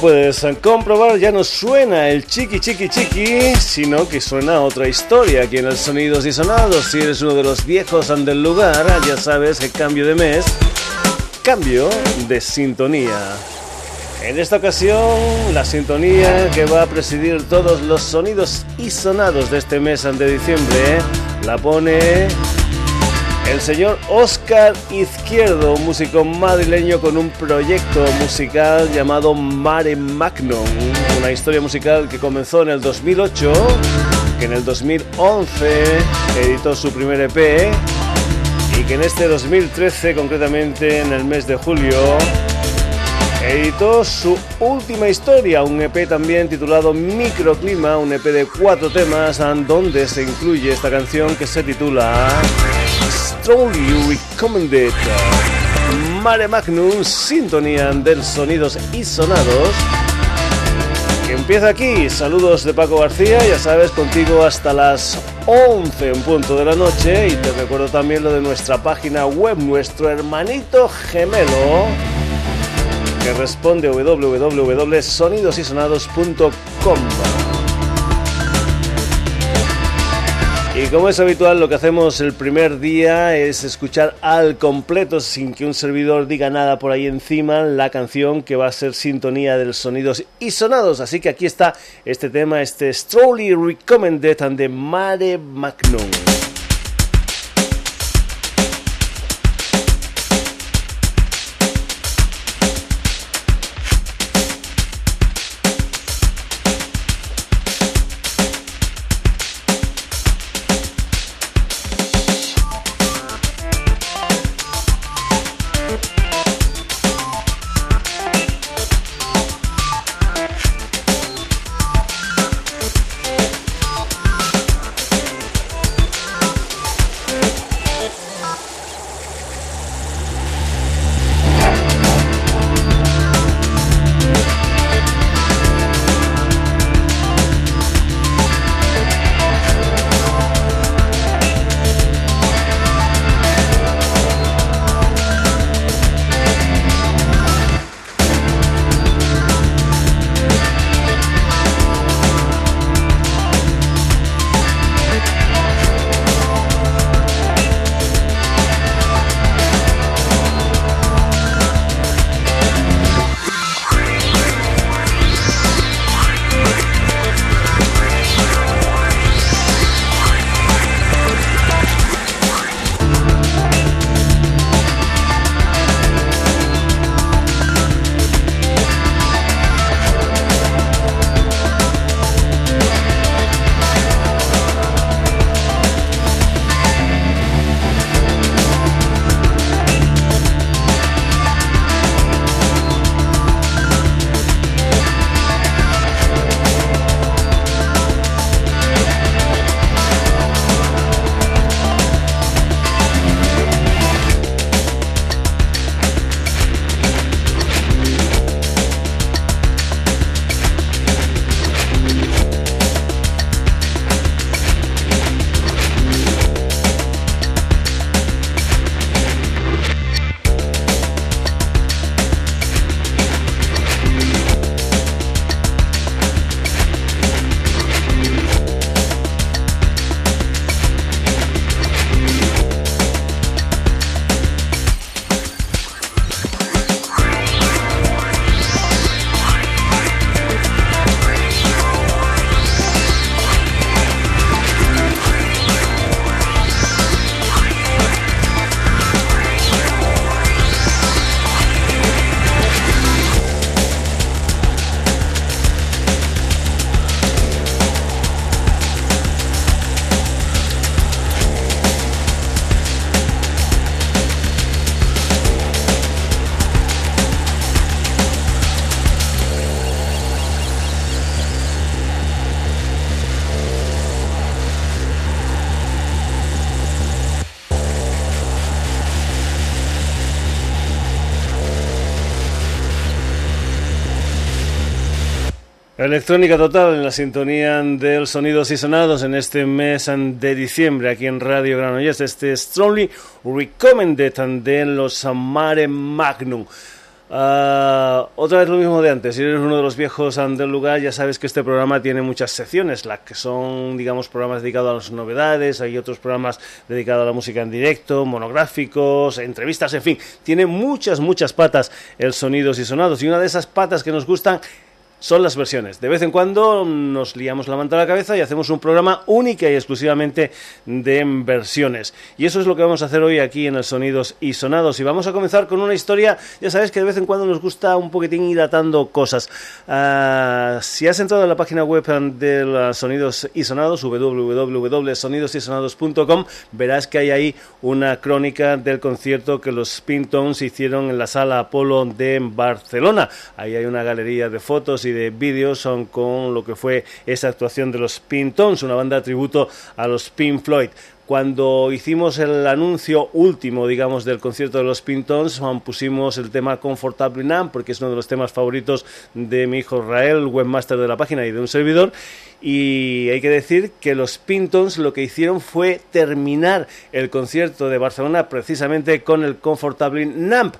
Puedes comprobar, ya no suena el chiqui chiqui chiqui, sino que suena otra historia aquí en el Sonidos y Sonados. Si eres uno de los viejos del lugar, ya sabes que cambio de mes, cambio de sintonía. En esta ocasión, la sintonía que va a presidir todos los sonidos y sonados de este mes de diciembre la pone el señor Oscar Izquierdo, músico madrileño con un proyecto musical llamado Mare Magnum, una historia musical que comenzó en el 2008, que en el 2011 editó su primer EP y que en este 2013, concretamente en el mes de julio, editó su última historia, un EP también titulado Microclima, un EP de cuatro temas donde se incluye esta canción que se titula Strongly Recommended. Mare Magnum, sintonía del sonidos y sonados. Empieza aquí. Saludos de Paco García, ya sabes, contigo hasta las 11 en punto de la noche. Y te recuerdo también lo de nuestra página web, nuestro hermanito gemelo que responde www.sonidosysonados.com. Y como es habitual, lo que hacemos el primer día es escuchar al completo, sin que un servidor diga nada por ahí encima, la canción que va a ser sintonía de sonidos y sonados. Así que aquí está este tema, este Strongly Recommended de Mare Magnum. Electrónica total en la sintonía del Sonidos y Sonados en este mes de diciembre aquí en Radio Granollers. Este Strongly Recommended de los Mare Magnum. Uh, otra vez lo mismo de antes, si eres uno de los viejos del lugar, ya sabes que este programa tiene muchas secciones, las que son, digamos, programas dedicados a las novedades, hay otros programas dedicados a la música en directo, monográficos, entrevistas, en fin, tiene muchas, muchas patas el sonidos y sonados, y una de esas patas que nos gustan son las versiones. De vez en cuando nos liamos la manta a la cabeza y hacemos un programa única y exclusivamente de versiones. Y eso es lo que vamos a hacer hoy aquí en el Sonidos y Sonados. Y vamos a comenzar con una historia, ya sabes que de vez en cuando nos gusta un poquitín ir atando cosas. Ah, si has entrado en la página web de Sonidos y Sonados, www.sonidosysonados.com, verás que hay ahí una crónica del concierto que los Pintones hicieron en la sala Apolo de Barcelona. Ahí hay una galería de fotos y de vídeos con lo que fue esa actuación de los Pintons, una banda tributo a los Pink Floyd cuando hicimos el anuncio último, digamos, del concierto de los Pintons, pusimos el tema Comfortable Now, porque es uno de los temas favoritos de mi hijo Rael, webmaster de la página y de un servidor. Y hay que decir que los Pintons lo que hicieron fue terminar el concierto de Barcelona precisamente con el Comfortable Namp.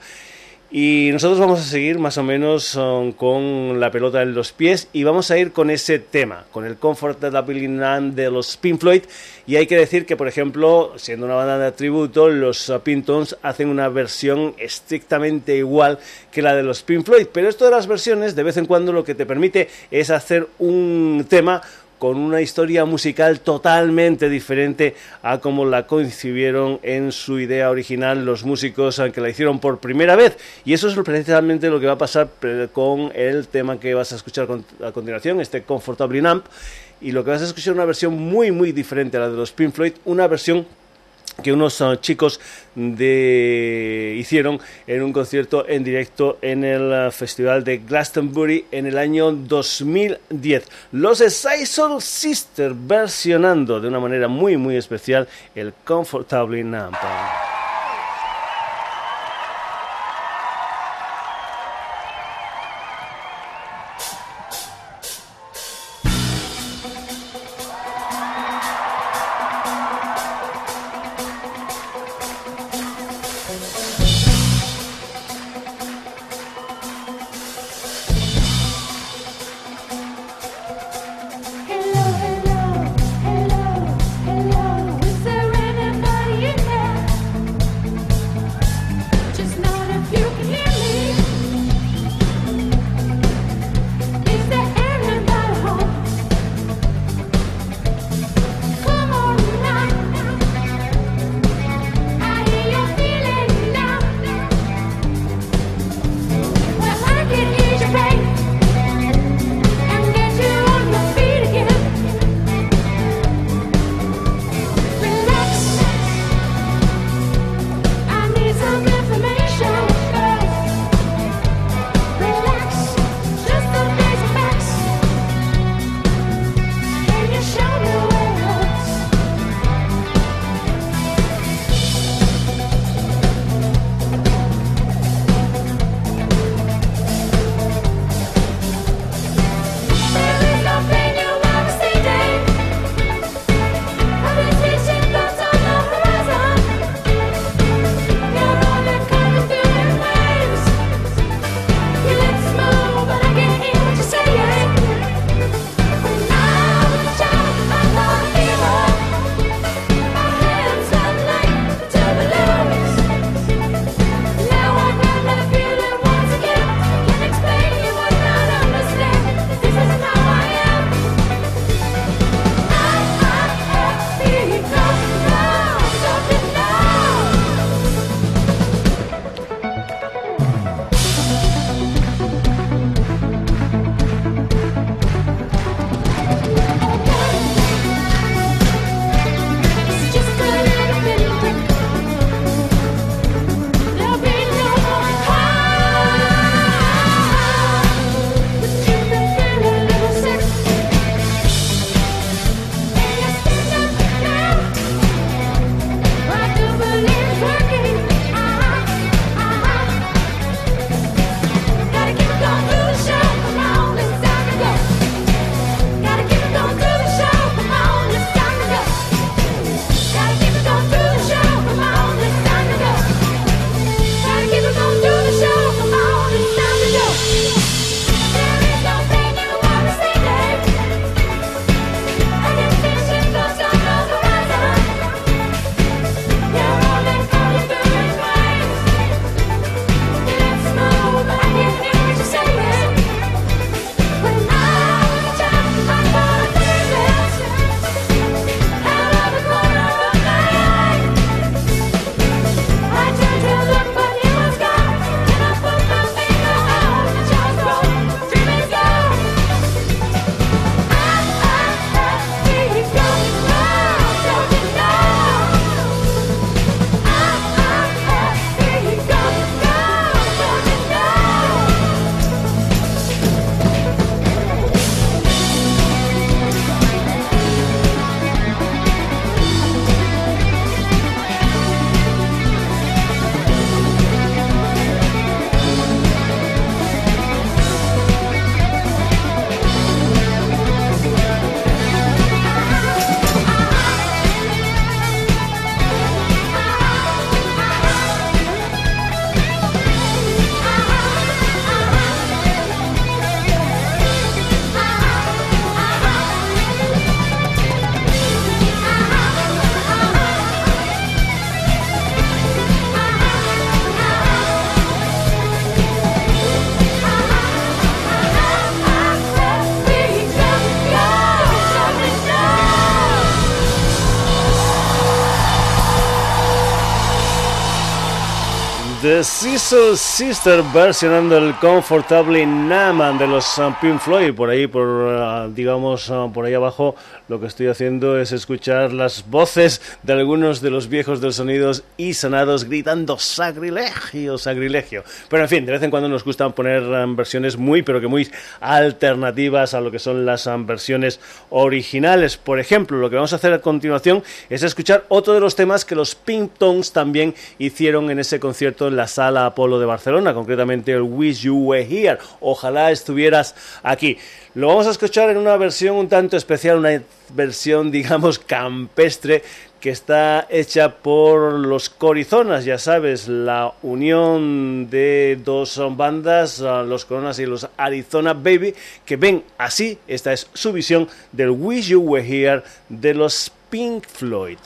Y nosotros vamos a seguir más o menos um, con la pelota en los pies y vamos a ir con ese tema, con el Comfortable Land de los Pink Floyd. Y hay que decir que, por ejemplo, siendo una banda de tributo, los uh, Pintons hacen una versión estrictamente igual que la de los Pink Floyd. Pero esto de las versiones, de vez en cuando, lo que te permite es hacer un tema con una historia musical totalmente diferente a como la concibieron en su idea original los músicos que la hicieron por primera vez. Y eso es precisamente lo que va a pasar con el tema que vas a escuchar a continuación, este Comfortable Amp. Y lo que vas a escuchar es una versión muy, muy diferente a la de los Pink Floyd, una versión que unos uh, chicos de, hicieron en un concierto en directo en el uh, Festival de Glastonbury en el año 2010. Los Soul Sisters versionando de una manera muy muy especial el Comfortably Nampa. Sizzle Sister versionando el Comfortably Naman de los uh, Pink Floyd. Por ahí, por uh, digamos, uh, por ahí abajo, lo que estoy haciendo es escuchar las voces de algunos de los viejos del sonidos y sonados gritando sacrilegio, sacrilegio. Pero en fin, de vez en cuando nos gustan poner versiones muy, pero que muy alternativas a lo que son las versiones originales. Por ejemplo, lo que vamos a hacer a continuación es escuchar otro de los temas que los Pink Tones también hicieron en ese concierto en la Sala Apolo de Barcelona, concretamente el Wish You Were Here. Ojalá estuvieras aquí. Lo vamos a escuchar en una versión un tanto especial, una versión, digamos, campestre que está hecha por los Corizonas, ya sabes, la unión de dos bandas, los Coronas y los Arizona Baby, que ven así, esta es su visión del Wish You Were Here de los Pink Floyd.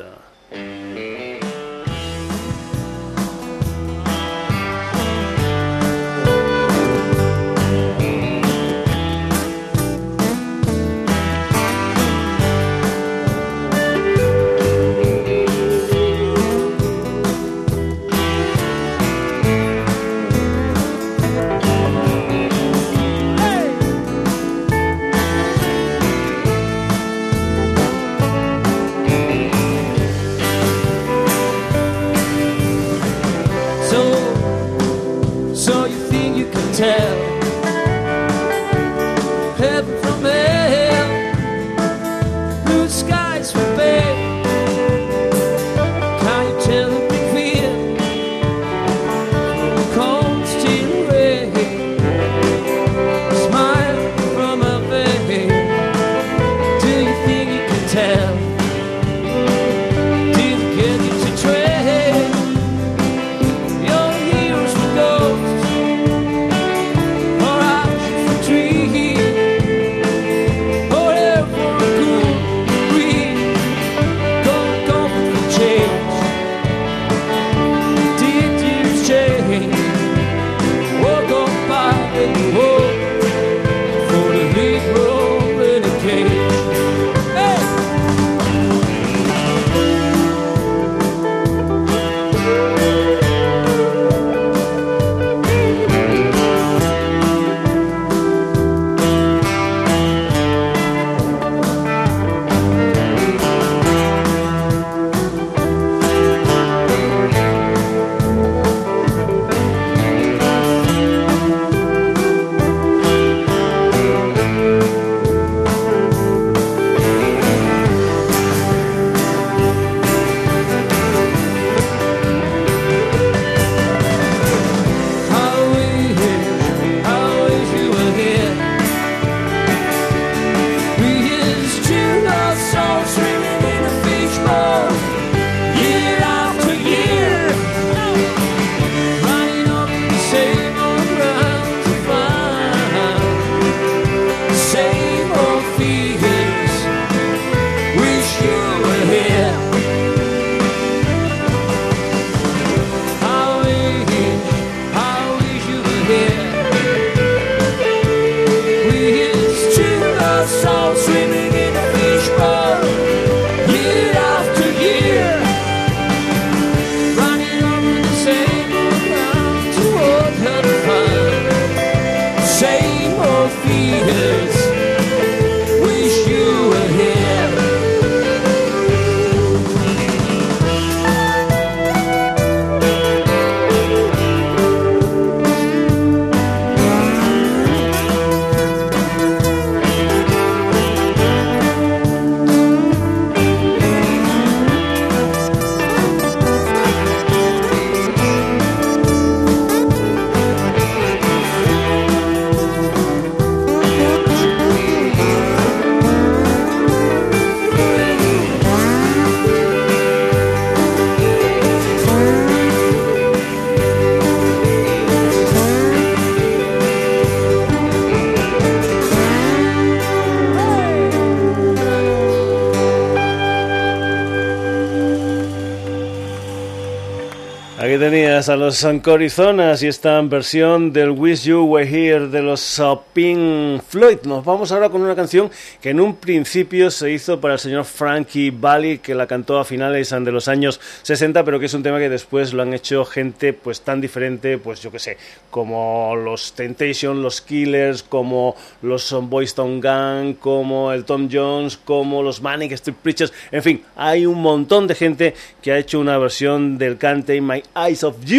Gracias a los Corizonas y esta versión del Wish You Were Here de los Pink Floyd. Nos vamos ahora con una canción que en un principio se hizo para el señor Frankie Valli, que la cantó a finales de los años 60, pero que es un tema que después lo han hecho gente pues tan diferente, pues yo que sé, como los Temptation, los Killers, como los Boys Town Gang, como el Tom Jones, como los Manic Street Preachers, en fin, hay un montón de gente que ha hecho una versión del cante My Eyes of You.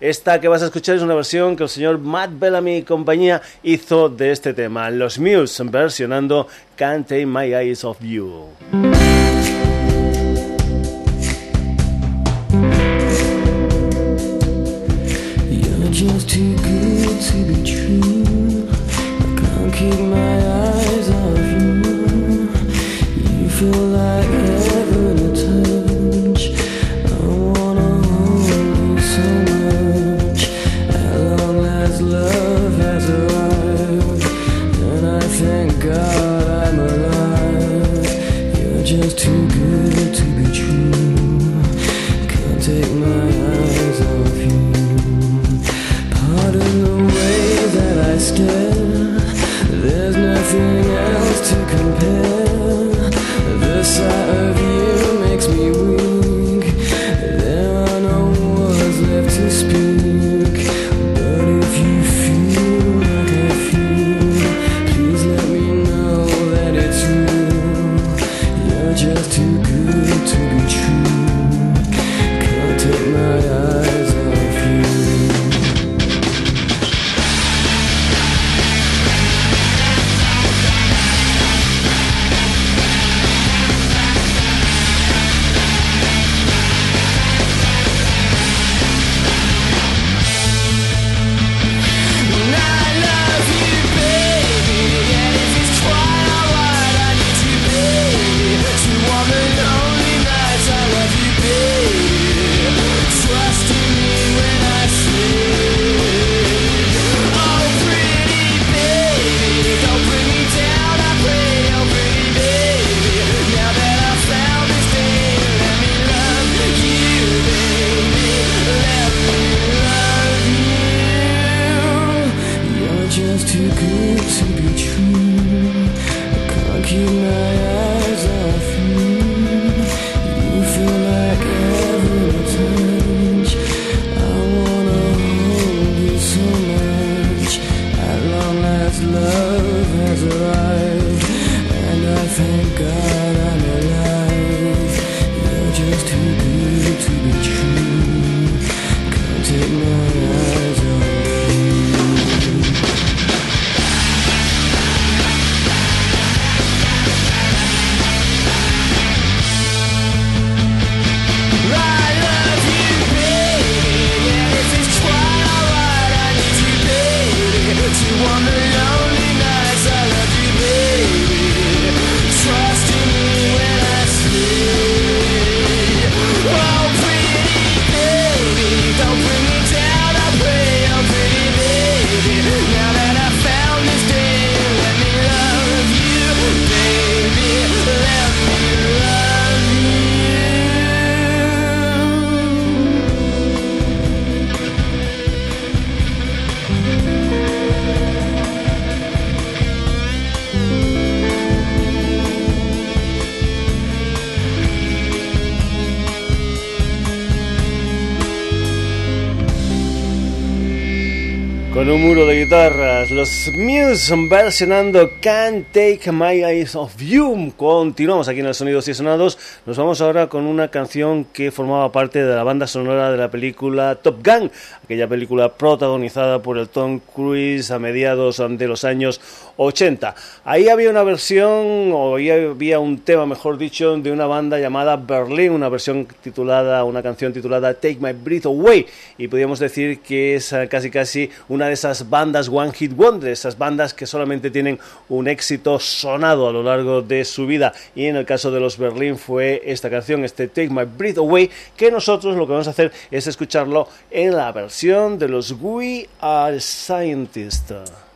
Esta que vas a escuchar es una versión que el señor Matt Bellamy y compañía hizo de este tema. Los Muse versionando Can't Take My Eyes Off You. Los Muse versionando Can't Take My Eyes Off You. Continuamos aquí en el Sonidos y Sonados. Nos vamos ahora con una canción que formaba parte de la banda sonora de la película Top Gun, aquella película protagonizada por el Tom Cruise a mediados de los años 80. Ahí había una versión, o ahí había un tema, mejor dicho, de una banda llamada Berlin, una versión titulada, una canción titulada Take My Breath Away. Y podríamos decir que es eh, casi casi una de esas bandas One Hit Wonder, esas bandas que solamente tienen un éxito sonado a lo largo de su vida. Y en el caso de los Berlin fue esta canción, este Take My Breath Away, que nosotros lo que vamos a hacer es escucharlo en la versión de los We Are Scientists.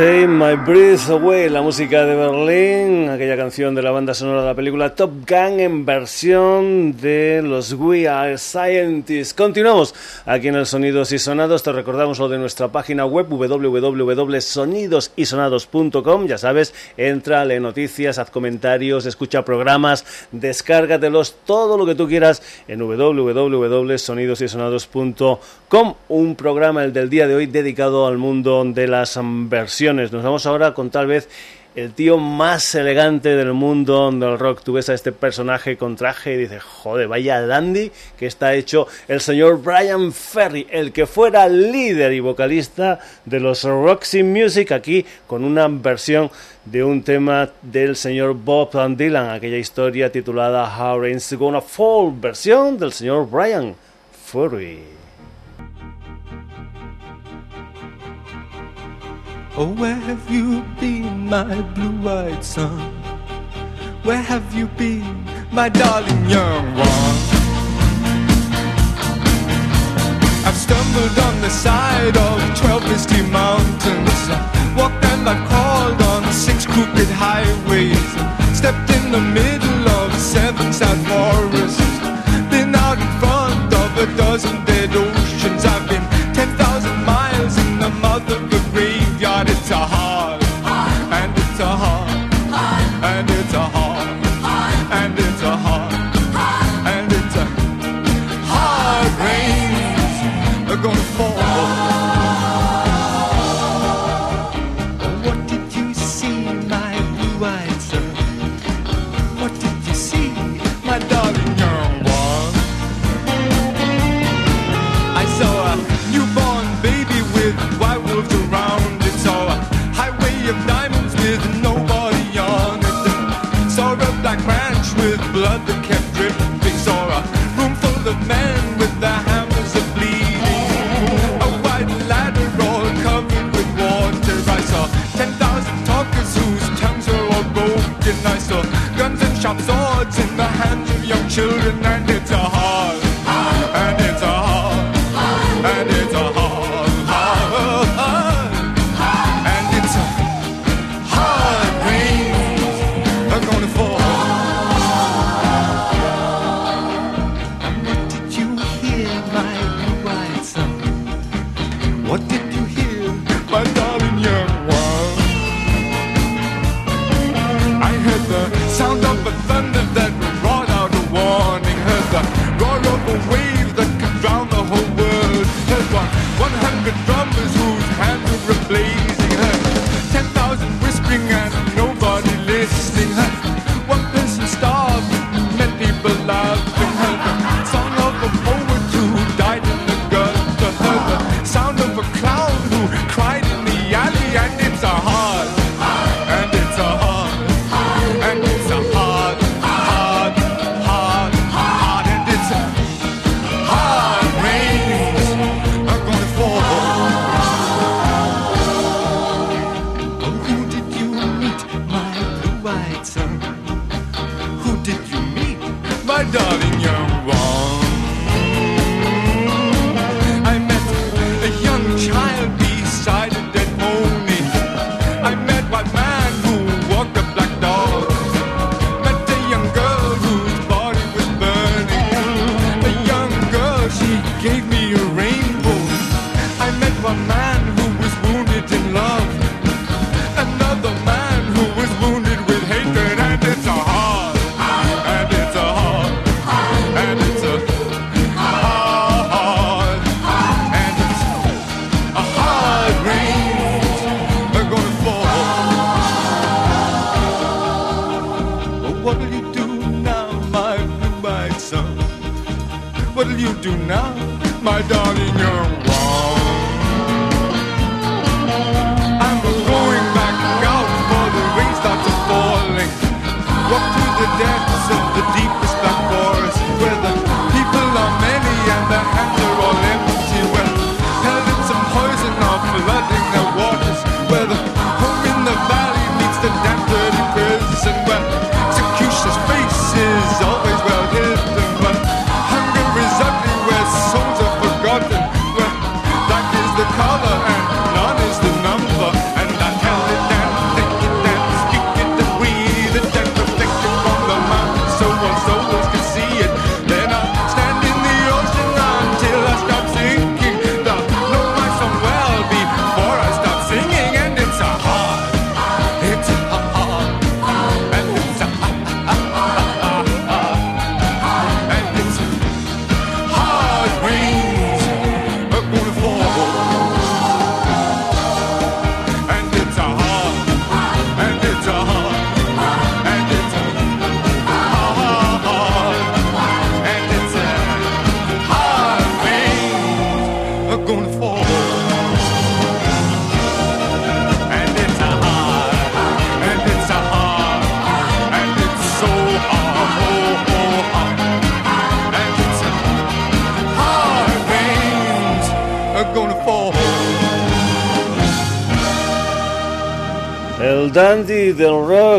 Take My Breath Away, la música de Berlín, aquella canción de la banda sonora de la película Top Gun en versión de los We Are Scientists. Continuamos aquí en el Sonidos y Sonados. Te recordamos lo de nuestra página web www.sonidosysonados.com. Ya sabes, entra, lee noticias, haz comentarios, escucha programas, descárgatelos, todo lo que tú quieras en www.sonidosysonados.com. Un programa, el del día de hoy, dedicado al mundo de las versiones nos vamos ahora con tal vez el tío más elegante del mundo del rock. Tú ves a este personaje con traje y dices, joder, vaya dandy que está hecho el señor Brian Ferry, el que fuera líder y vocalista de los Roxy Music, aquí con una versión de un tema del señor Bob Dylan, aquella historia titulada How Rain's Gonna Fall, versión del señor Brian Ferry. Oh, where have you been, my blue-eyed son? Where have you been, my darling young one? I've stumbled on the side of twelve misty mountains. Walked and I've crawled on six crooked highways. Stepped in the middle of seven sad forests. Been out in front of a dozen dead old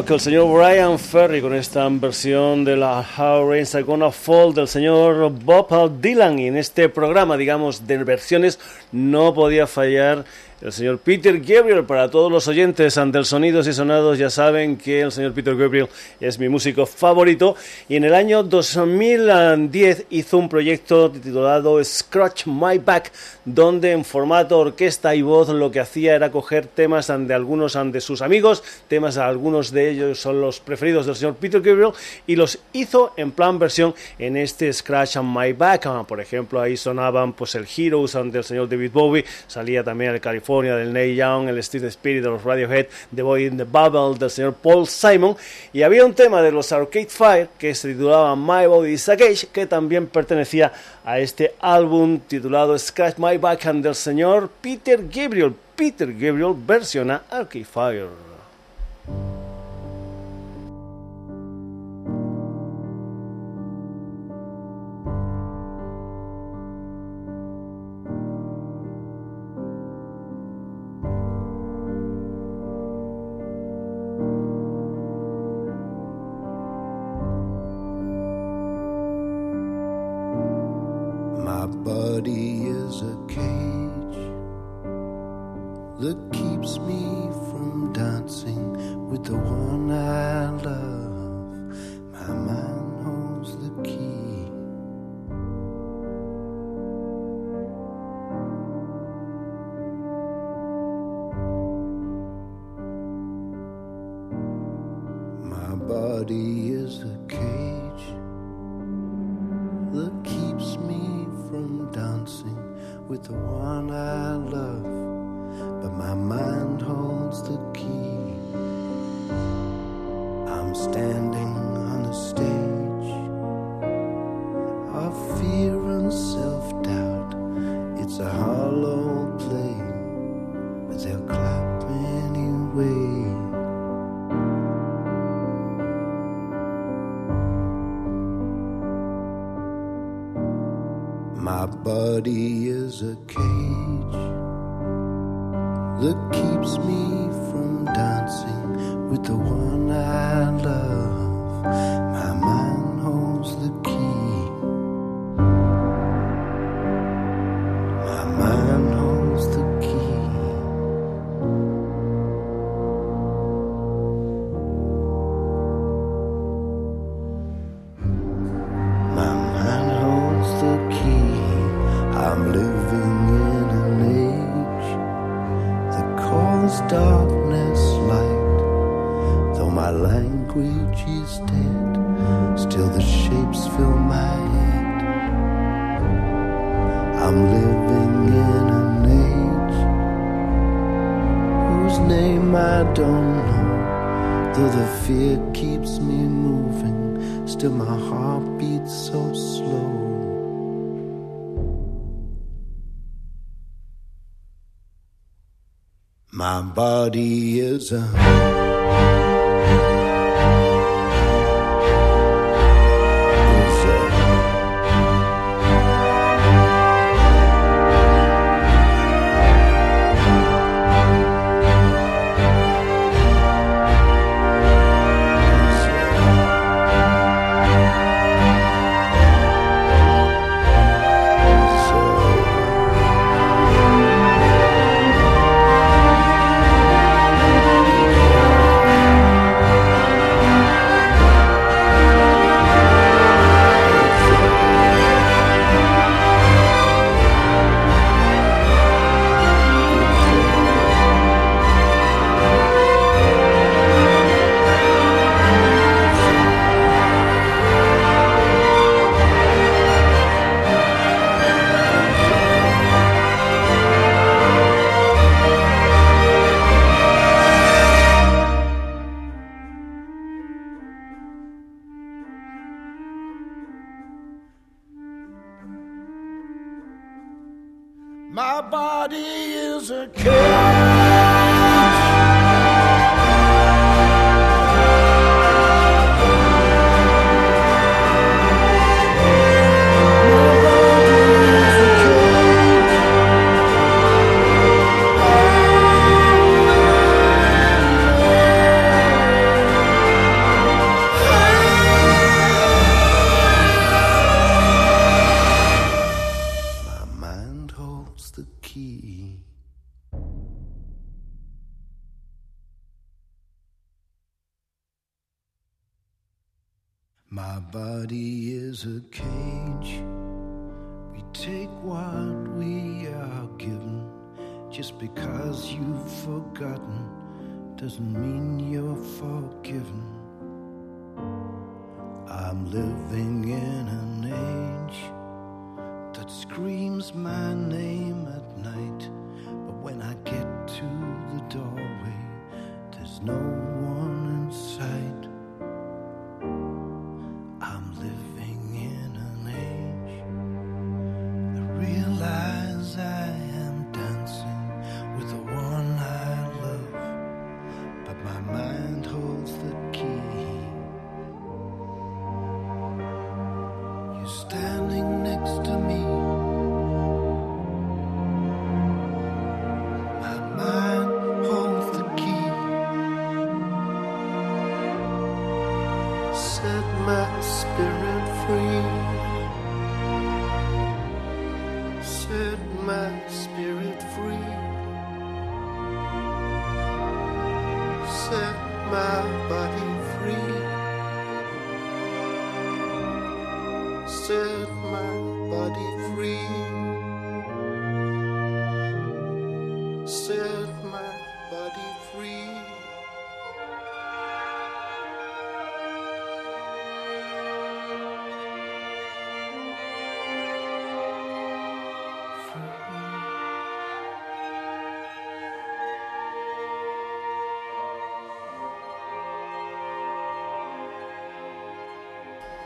rock, el señor Brian Ferry, con esta versión de la How Rains Are Gonna Fall del señor Bob Dylan. Y en este programa, digamos, de versiones, no podía fallar el señor Peter Gabriel. Para todos los oyentes ante Sonidos y Sonados ya saben que el señor Peter Gabriel es mi músico favorito y en el año 2010 hizo un proyecto titulado Scratch My Back donde en formato orquesta y voz lo que hacía era coger temas de algunos de sus amigos, temas algunos de ellos son los preferidos del señor Peter Gabriel y los hizo en plan versión en este Scratch My Back. Ah, por ejemplo, ahí sonaban pues el Heroes del señor David Bowie, salía también el California del Neil Young, el Street Spirit de los Radiohead, The Boy in the Bubble del señor Paul Simon, y había un tema de los Arcade Fire que se titulaba My Body is a Cage, que también pertenecía a este álbum titulado Scratch My Back and del señor Peter Gabriel. Peter Gabriel versiona Arcade Fire. squeegees dead. Still the shapes fill my head. I'm living in an age whose name I don't know. Though the fear keeps me moving, still my heart beats so slow. My body is a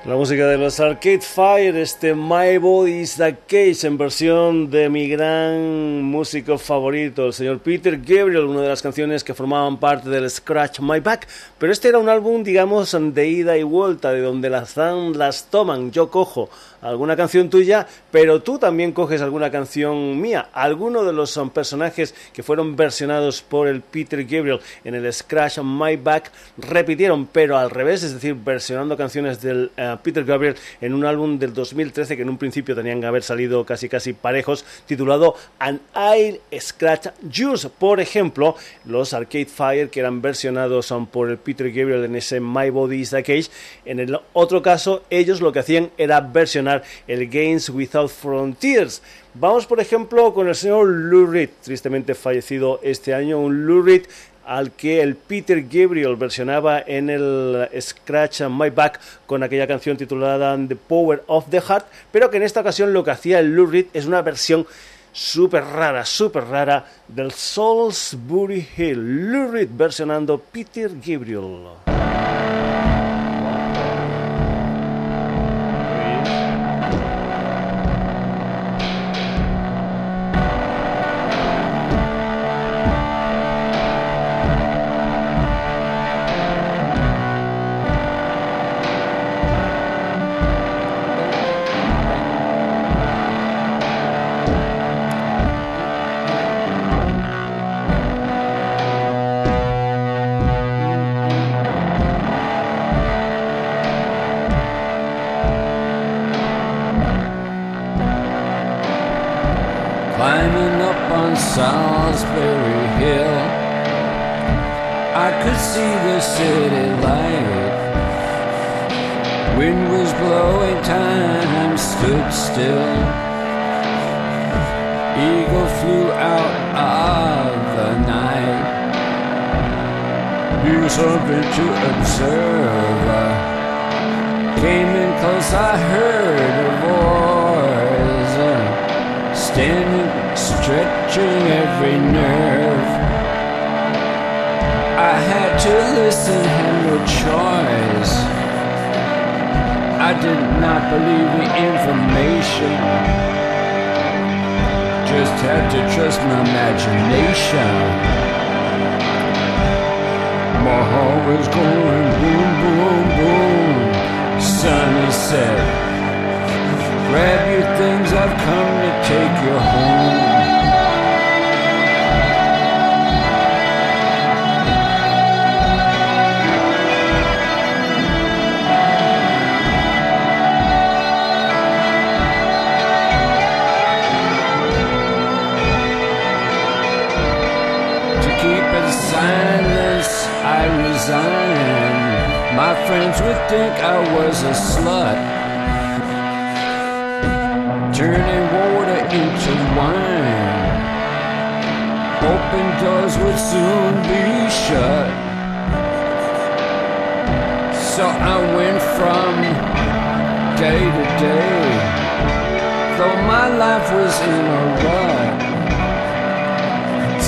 La música de los Arcade Fire, este My Body's the Cage en versión de mi gran músico favorito, el señor Peter Gabriel, una de las canciones que formaban parte del Scratch My Back. Pero este era un álbum, digamos, de ida y vuelta, de donde las dan, las toman. Yo cojo alguna canción tuya, pero tú también coges alguna canción mía. Alguno de los um, personajes que fueron versionados por el Peter Gabriel en el Scratch My Back repitieron, pero al revés, es decir, versionando canciones del uh, Peter Gabriel en un álbum del 2013 que en un principio tenían que haber salido casi casi parejos, titulado An I'll Scratch Juice. Por ejemplo, los Arcade Fire que eran versionados por el Peter Gabriel en ese My Body is a Cage. En el otro caso, ellos lo que hacían era versionar el Games Without Frontiers. Vamos, por ejemplo, con el señor Lou Reed, tristemente fallecido este año, un Lou Reed al que el Peter Gabriel versionaba en el Scratch My Back con aquella canción titulada The Power of the Heart, pero que en esta ocasión lo que hacía el Lou Reed es una versión súper rara, súper rara del Salisbury Hill. Lou Reed versionando Peter Gabriel. See the city light. Wind was blowing, time stood still. Eagle flew out of the night. Here's something to observe. Came in close, I heard a voice standing, stretching every nerve. I had to listen, had no choice. I did not believe the information. just had to trust my imagination. My heart was going boom, boom, boom. Has set. Grab your things, I've come to take you home. I resign. My friends would think I was a slut. Turning water into wine. Open doors would soon be shut. So I went from day to day. Though my life was in a rut.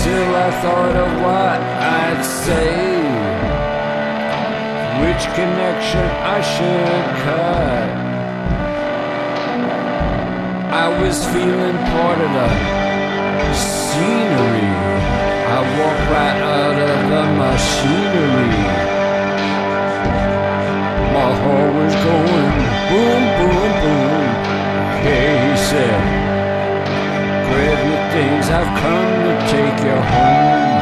Till I thought of what I'd say. Which connection I should cut. I was feeling part of the scenery. I walked right out of the machinery. My heart was going boom, boom, boom. Hey, he said, grab your things, I've come to take you home.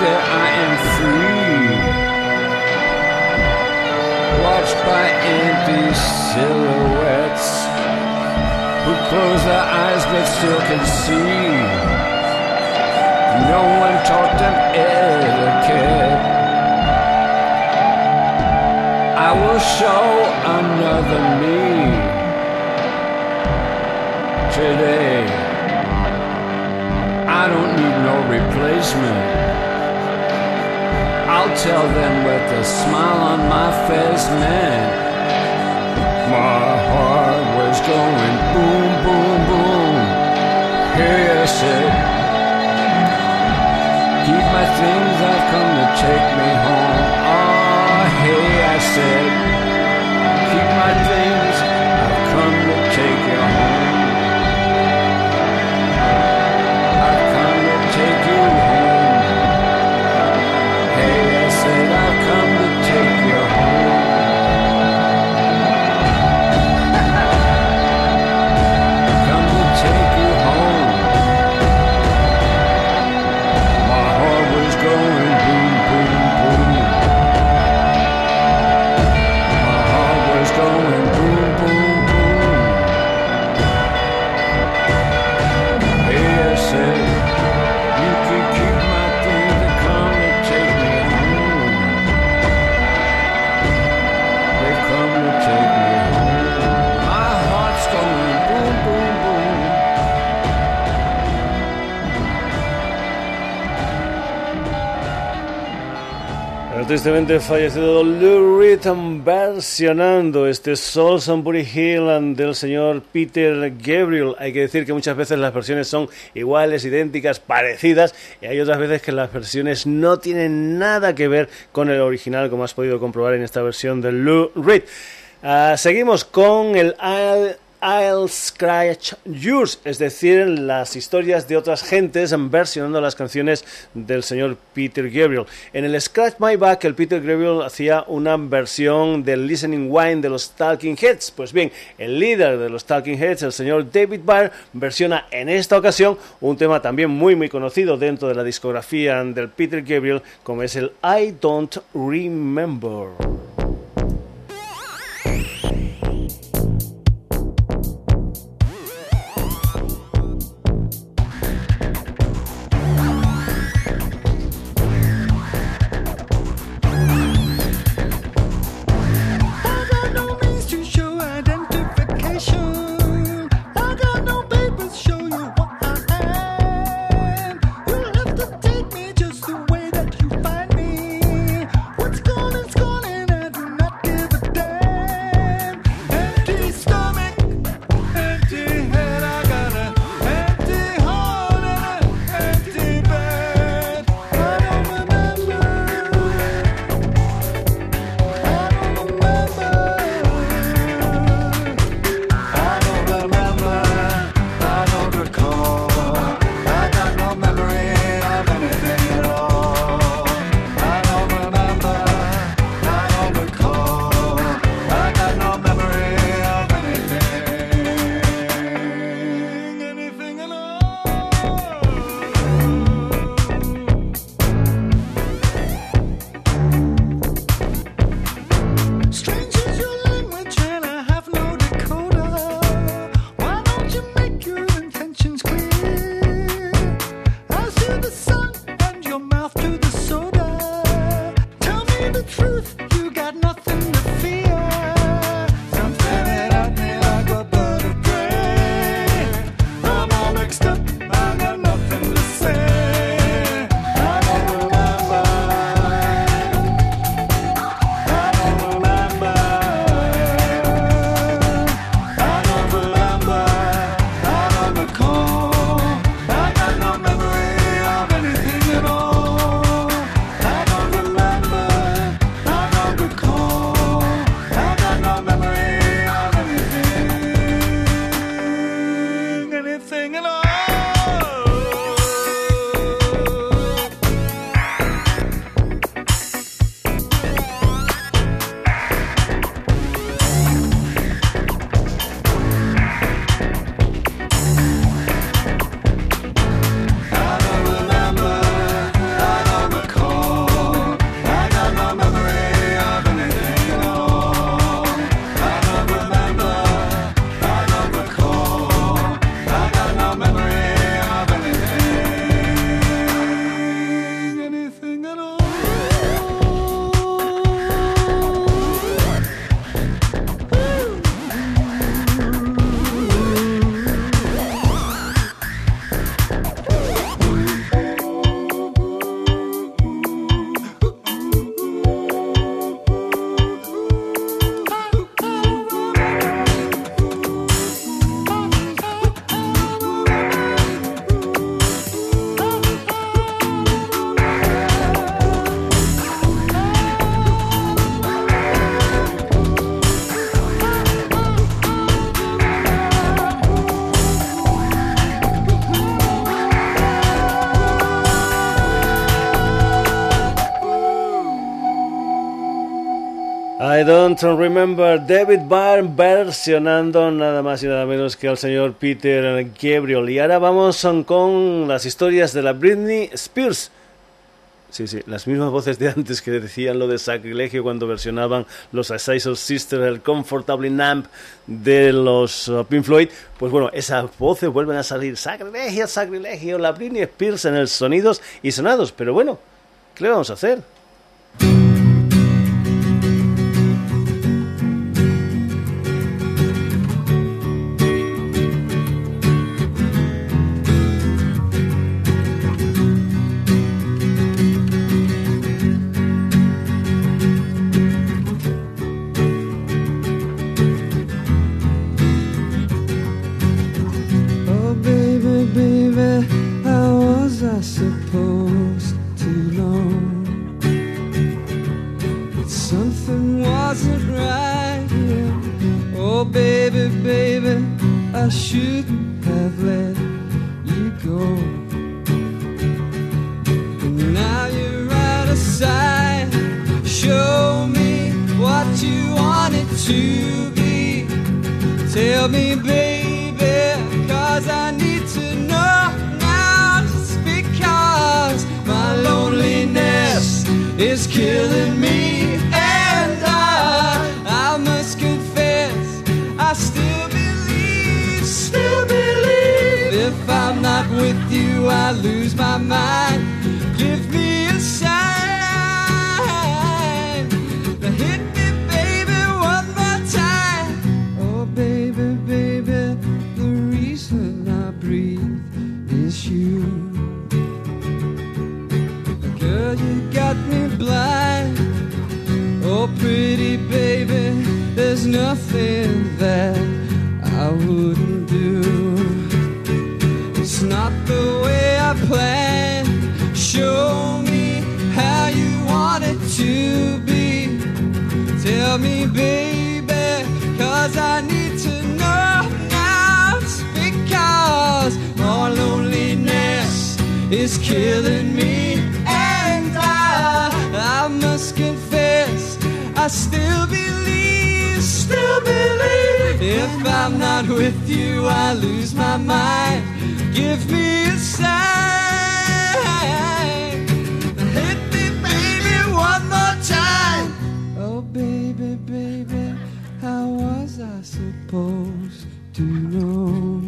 That I am free watched by empty silhouettes who close their eyes but still can see. No one taught them etiquette. I will show another me today. I don't need no replacement. I'll tell them with a smile on my face, man. My heart was going boom, boom, boom. Hey, I said, keep my things, I've come to take me home. Oh, hey, I said, keep my things, tristemente fallecido Lou Reed versionando este Soul Sunbury Hill del señor Peter Gabriel. Hay que decir que muchas veces las versiones son iguales, idénticas, parecidas, y hay otras veces que las versiones no tienen nada que ver con el original, como has podido comprobar en esta versión de Lou Reed. Ah, seguimos con el I'll, I'll Scratch Yours, es decir, las historias de otras gentes versionando las canciones del señor Peter Gabriel. En el Scratch My Back, el Peter Gabriel hacía una versión del Listening Wine de los Talking Heads. Pues bien, el líder de los Talking Heads, el señor David Byrne, versiona en esta ocasión un tema también muy muy conocido dentro de la discografía del Peter Gabriel, como es el I Don't Remember. Don't Remember David Byrne versionando nada más y nada menos que al señor Peter Gabriel. Y ahora vamos con las historias de la Britney Spears. Sí, sí, las mismas voces de antes que decían lo de sacrilegio cuando versionaban los Assiser Sisters, el Comfortably Numb de los uh, Pink Floyd. Pues bueno, esas voces vuelven a salir. Sacrilegio, sacrilegio, la Britney Spears en el sonidos y sonados. Pero bueno, ¿qué le vamos a hacer? I should have let you go. Now you're out of sight. Show me what you want it to be. Tell me, baby, cause I need to know now. Just because my loneliness is killing me. I lose my mind. Give me a sign. Now hit me, baby, one more time. Oh, baby, baby, the reason I breathe is you. Girl, you got me blind. Oh, pretty baby, there's nothing that I wouldn't do. It's not the I. Show me how you want it to be. Tell me, baby, cause I need to know now. It's because my loneliness is killing me. And I, I must confess, I still believe, still believe. If I'm not with you, I lose my mind. Give me a sign. Hit me, baby, one more time. Oh, baby, baby, how was I supposed to know?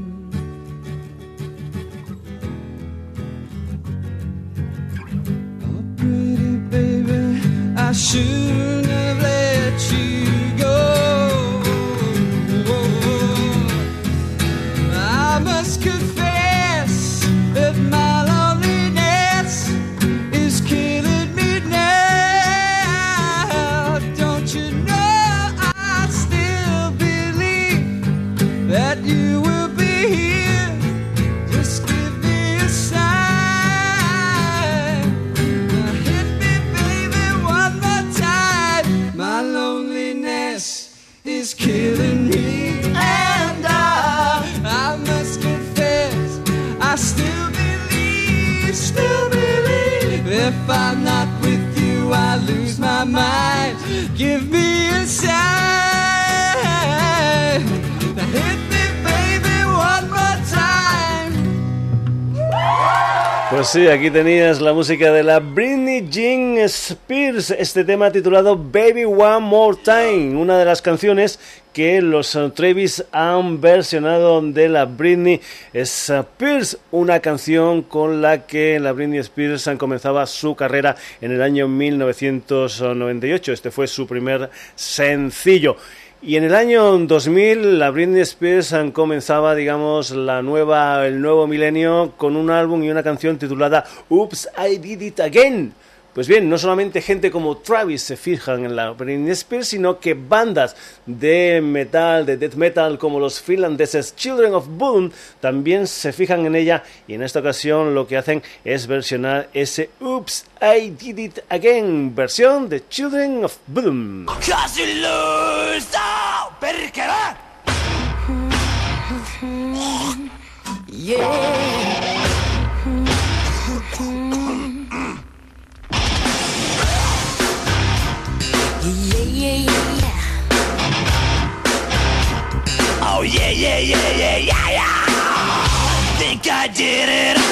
Oh, pretty baby, I shouldn't have let you Give me a sign. Hit me, baby, one more time. Pues sí, aquí tenías la música de la Britney Jean Spears, este tema titulado Baby One More Time, una de las canciones que los Travis han versionado de la Britney Spears, una canción con la que la Britney Spears comenzaba su carrera en el año 1998. Este fue su primer sencillo. Y en el año 2000 la Britney Spears comenzaba, digamos, la nueva, el nuevo milenio con un álbum y una canción titulada Oops, I Did It Again. Pues bien, no solamente gente como Travis se fijan en la Britney Spears, sino que bandas de metal, de death metal, como los finlandeses Children of Boom, también se fijan en ella y en esta ocasión lo que hacen es versionar ese Oops, I Did It Again, versión de Children of Boom. Yeah. Yeah, yeah, yeah, yeah, yeah. Think I did it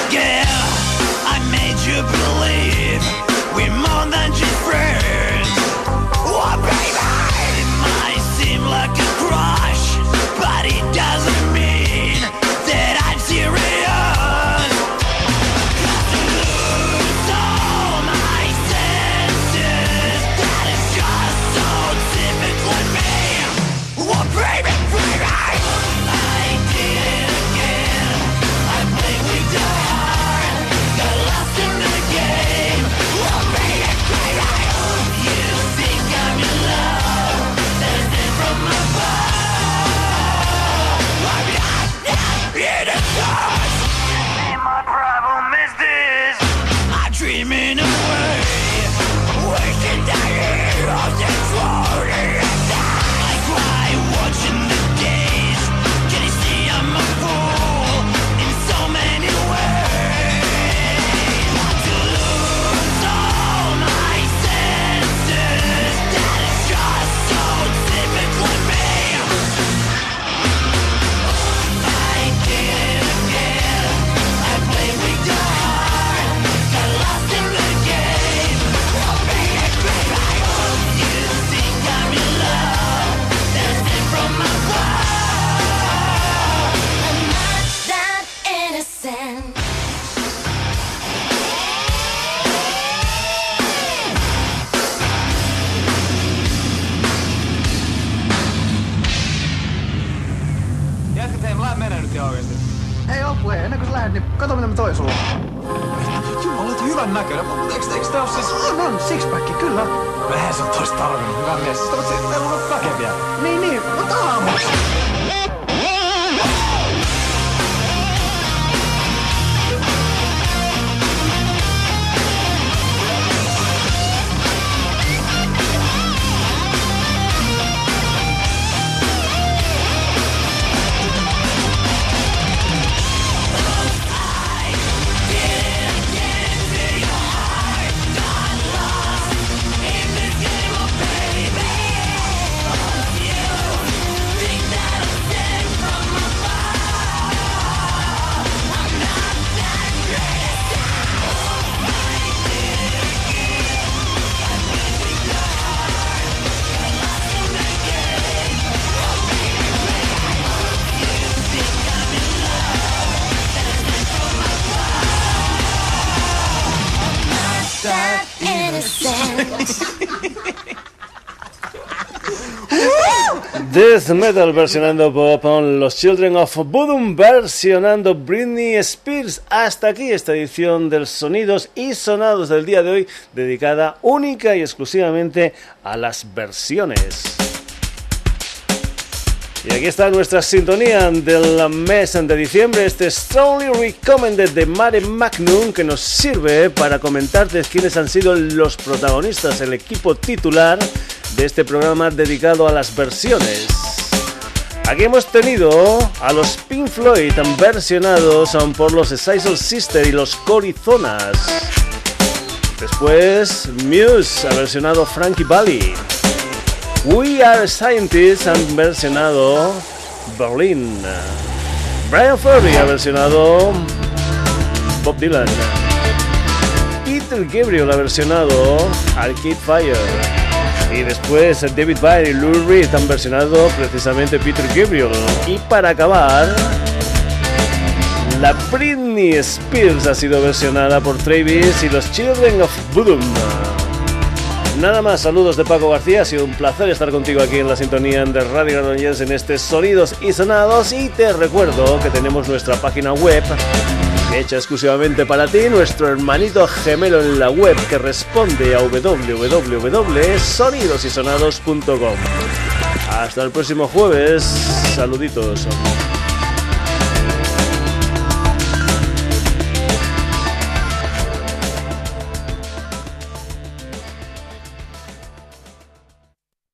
Death Metal versionando Pop on Los Children of Bodom versionando Britney Spears. Hasta aquí esta edición del Sonidos y Sonados del día de hoy dedicada única y exclusivamente a las versiones. Y aquí está nuestra sintonía del mes de diciembre, este Strongly Recommended de Mare Magnum que nos sirve para comentarte quiénes han sido los protagonistas, el equipo titular de este programa dedicado a las versiones. Aquí hemos tenido a los Pink Floyd versionados por los Sisal Sister y los Corizonas. Después Muse ha versionado Frankie Valli. We Are Scientists han versionado Berlin. Brian Ferry ha versionado Bob Dylan. Peter Gabriel ha versionado Arcade Fire. Y después David Byrne y Lou Reed han versionado precisamente Peter Gabriel. Y para acabar, la Britney Spears ha sido versionada por Travis y los Children of Bodom. Nada más, saludos de Paco García, ha sido un placer estar contigo aquí en la sintonía de Radio Granollers en este Sonidos y Sonados y te recuerdo que tenemos nuestra página web hecha exclusivamente para ti, nuestro hermanito gemelo en la web que responde a www.sonidosysonados.com. Hasta el próximo jueves, saluditos.